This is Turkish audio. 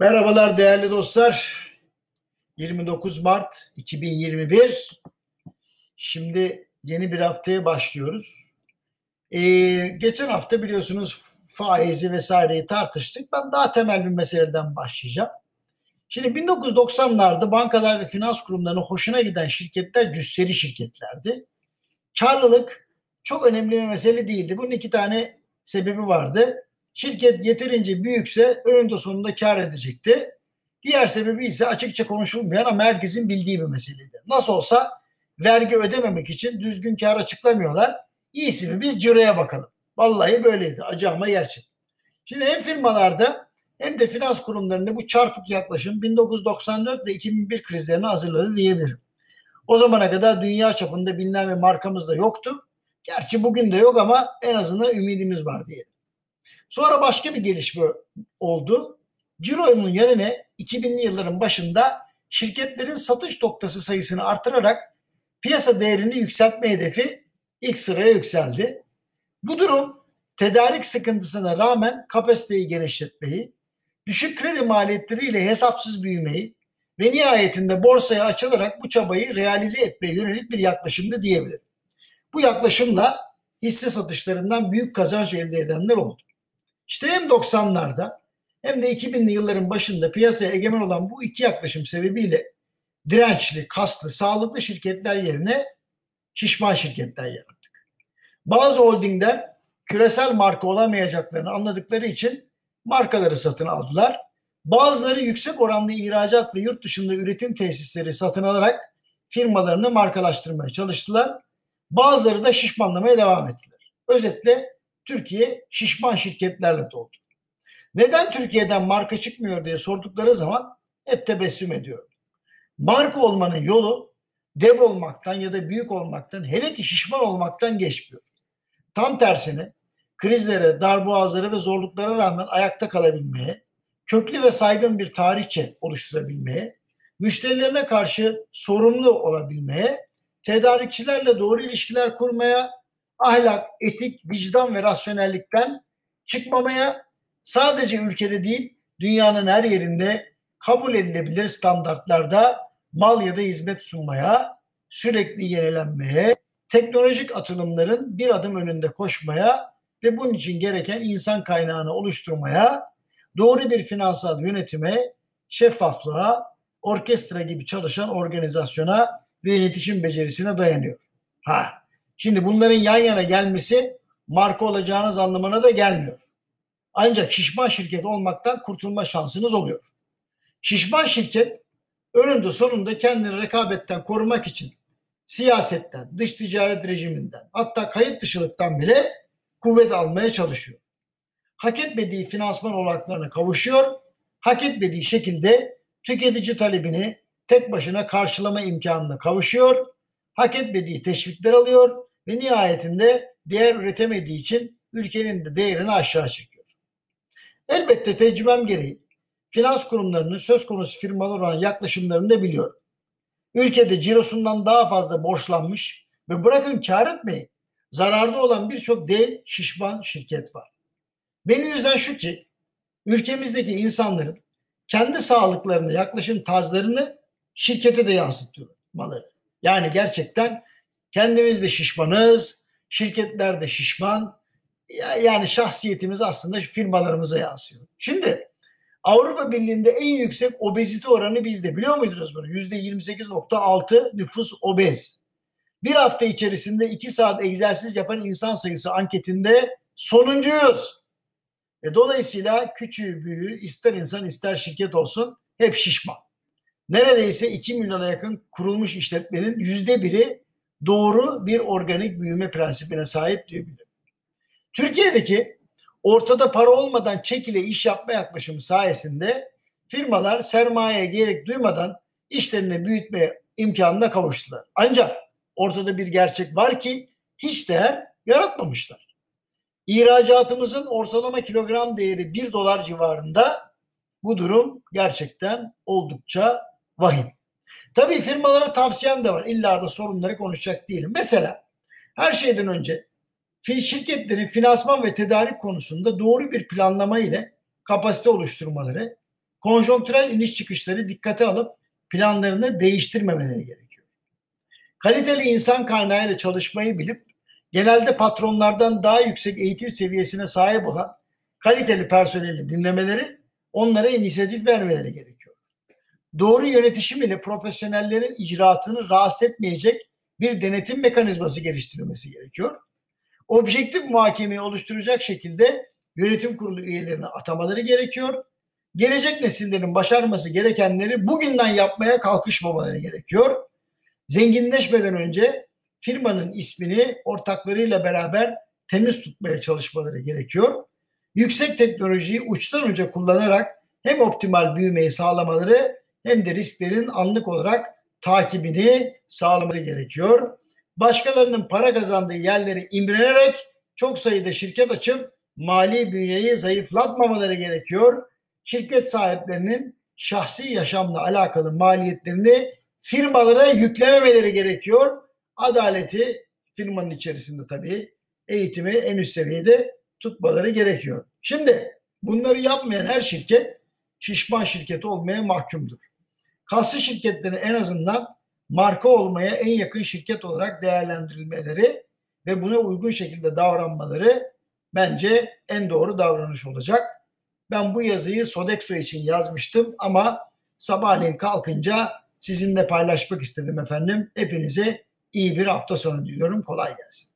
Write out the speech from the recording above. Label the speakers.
Speaker 1: Merhabalar değerli dostlar. 29 Mart 2021. Şimdi yeni bir haftaya başlıyoruz. Ee, geçen hafta biliyorsunuz faizi vesaireyi tartıştık. Ben daha temel bir meseleden başlayacağım. Şimdi 1990'larda bankalar ve finans kurumlarının hoşuna giden şirketler cüsseli şirketlerdi. Karlılık çok önemli bir mesele değildi. Bunun iki tane sebebi vardı. Şirket yeterince büyükse önünde sonunda kar edecekti. Diğer sebebi ise açıkça konuşulmayan ama herkesin bildiği bir meseleydi. Nasıl olsa vergi ödememek için düzgün kar açıklamıyorlar. İyisi mi biz ciroya bakalım. Vallahi böyleydi. Acı ama gerçek. Şimdi hem firmalarda hem de finans kurumlarında bu çarpık yaklaşım 1994 ve 2001 krizlerine hazırladı diyebilirim. O zamana kadar dünya çapında bilinen bir markamız da yoktu. Gerçi bugün de yok ama en azından ümidimiz var diyelim. Sonra başka bir gelişme oldu. Ciro'nun yerine 2000'li yılların başında şirketlerin satış noktası sayısını artırarak piyasa değerini yükseltme hedefi ilk sıraya yükseldi. Bu durum tedarik sıkıntısına rağmen kapasiteyi genişletmeyi, düşük kredi maliyetleriyle hesapsız büyümeyi ve nihayetinde borsaya açılarak bu çabayı realize etmeye yönelik bir yaklaşımdı diyebilirim. Bu yaklaşımla hisse satışlarından büyük kazanç elde edenler oldu. İşte hem 90'larda hem de 2000'li yılların başında piyasaya egemen olan bu iki yaklaşım sebebiyle dirençli, kaslı, sağlıklı şirketler yerine şişman şirketler yarattık. Bazı holdingler küresel marka olamayacaklarını anladıkları için markaları satın aldılar. Bazıları yüksek oranlı ihracat ve yurt dışında üretim tesisleri satın alarak firmalarını markalaştırmaya çalıştılar. Bazıları da şişmanlamaya devam ettiler. Özetle Türkiye şişman şirketlerle doldu. Neden Türkiye'den marka çıkmıyor diye sordukları zaman hep tebessüm ediyor. Marka olmanın yolu dev olmaktan ya da büyük olmaktan hele ki şişman olmaktan geçmiyor. Tam tersine krizlere, darboğazlara ve zorluklara rağmen ayakta kalabilmeye, köklü ve saygın bir tarihçe oluşturabilmeye, müşterilerine karşı sorumlu olabilmeye, tedarikçilerle doğru ilişkiler kurmaya, ahlak, etik, vicdan ve rasyonellikten çıkmamaya sadece ülkede değil dünyanın her yerinde kabul edilebilir standartlarda mal ya da hizmet sunmaya, sürekli yenilenmeye, teknolojik atılımların bir adım önünde koşmaya ve bunun için gereken insan kaynağını oluşturmaya, doğru bir finansal yönetime, şeffaflığa, orkestra gibi çalışan organizasyona ve yönetişim becerisine dayanıyor. Ha, şimdi bunların yan yana gelmesi marka olacağınız anlamına da gelmiyor. Ancak şişman şirket olmaktan kurtulma şansınız oluyor. Şişman şirket önünde sonunda kendini rekabetten korumak için siyasetten, dış ticaret rejiminden hatta kayıt dışılıktan bile kuvvet almaya çalışıyor. Hak etmediği finansman olanaklarına kavuşuyor. Hak etmediği şekilde tüketici talebini tek başına karşılama imkanına kavuşuyor. Hak etmediği teşvikler alıyor ve nihayetinde değer üretemediği için ülkenin de değerini aşağı çekiyor. Elbette tecrübem gereği finans kurumlarının söz konusu firmalar olan yaklaşımlarını da biliyorum. Ülkede cirosundan daha fazla borçlanmış ve bırakın kar etmeyi zararda olan birçok dev şişman şirket var. Beni üzen şu ki ülkemizdeki insanların kendi sağlıklarına yaklaşım tarzlarını şirkete de yansıtmaları. Yani gerçekten kendimiz de şişmanız, şirketler de şişman. Yani şahsiyetimiz aslında firmalarımıza yansıyor. Şimdi Avrupa Birliği'nde en yüksek obezite oranı bizde. Biliyor muydunuz bunu? %28.6 nüfus obez. Bir hafta içerisinde iki saat egzersiz yapan insan sayısı anketinde sonuncuyuz. E dolayısıyla küçüğü büyüğü ister insan ister şirket olsun hep şişman. Neredeyse 2 milyona yakın kurulmuş işletmenin yüzde biri doğru bir organik büyüme prensibine sahip diyebilirim. Türkiye'deki ortada para olmadan çekile iş yapma yaklaşımı sayesinde firmalar sermayeye gerek duymadan işlerini büyütme imkanına kavuştular. Ancak ortada bir gerçek var ki hiç değer yaratmamışlar. İhracatımızın ortalama kilogram değeri 1 dolar civarında bu durum gerçekten oldukça vahim. Tabii firmalara tavsiyem de var. İlla da sorunları konuşacak değilim. Mesela her şeyden önce şirketlerin finansman ve tedarik konusunda doğru bir planlama ile kapasite oluşturmaları, konjonktürel iniş çıkışları dikkate alıp planlarını değiştirmemeleri gerekiyor. Kaliteli insan kaynağıyla çalışmayı bilip genelde patronlardan daha yüksek eğitim seviyesine sahip olan kaliteli personeli dinlemeleri, onlara inisiyatif vermeleri gerekiyor. Doğru yönetişim ile profesyonellerin icraatını rahatsız etmeyecek bir denetim mekanizması geliştirilmesi gerekiyor. Objektif muhakemeyi oluşturacak şekilde yönetim kurulu üyelerine atamaları gerekiyor. Gelecek nesillerin başarması gerekenleri bugünden yapmaya kalkışmamaları gerekiyor. Zenginleşmeden önce firmanın ismini ortaklarıyla beraber temiz tutmaya çalışmaları gerekiyor. Yüksek teknolojiyi uçtan uca kullanarak hem optimal büyümeyi sağlamaları hem de risklerin anlık olarak takibini sağlamaları gerekiyor. Başkalarının para kazandığı yerleri imrenerek çok sayıda şirket açıp mali bünyeyi zayıflatmamaları gerekiyor. Şirket sahiplerinin şahsi yaşamla alakalı maliyetlerini firmalara yüklememeleri gerekiyor. Adaleti firmanın içerisinde tabii eğitimi en üst seviyede tutmaları gerekiyor. Şimdi bunları yapmayan her şirket şişman şirket olmaya mahkumdur. Kaslı şirketlerin en azından marka olmaya en yakın şirket olarak değerlendirilmeleri ve buna uygun şekilde davranmaları bence en doğru davranış olacak. Ben bu yazıyı Sodexo için yazmıştım ama sabahleyin kalkınca sizinle paylaşmak istedim efendim. Hepinize iyi bir hafta sonu diliyorum. Kolay gelsin.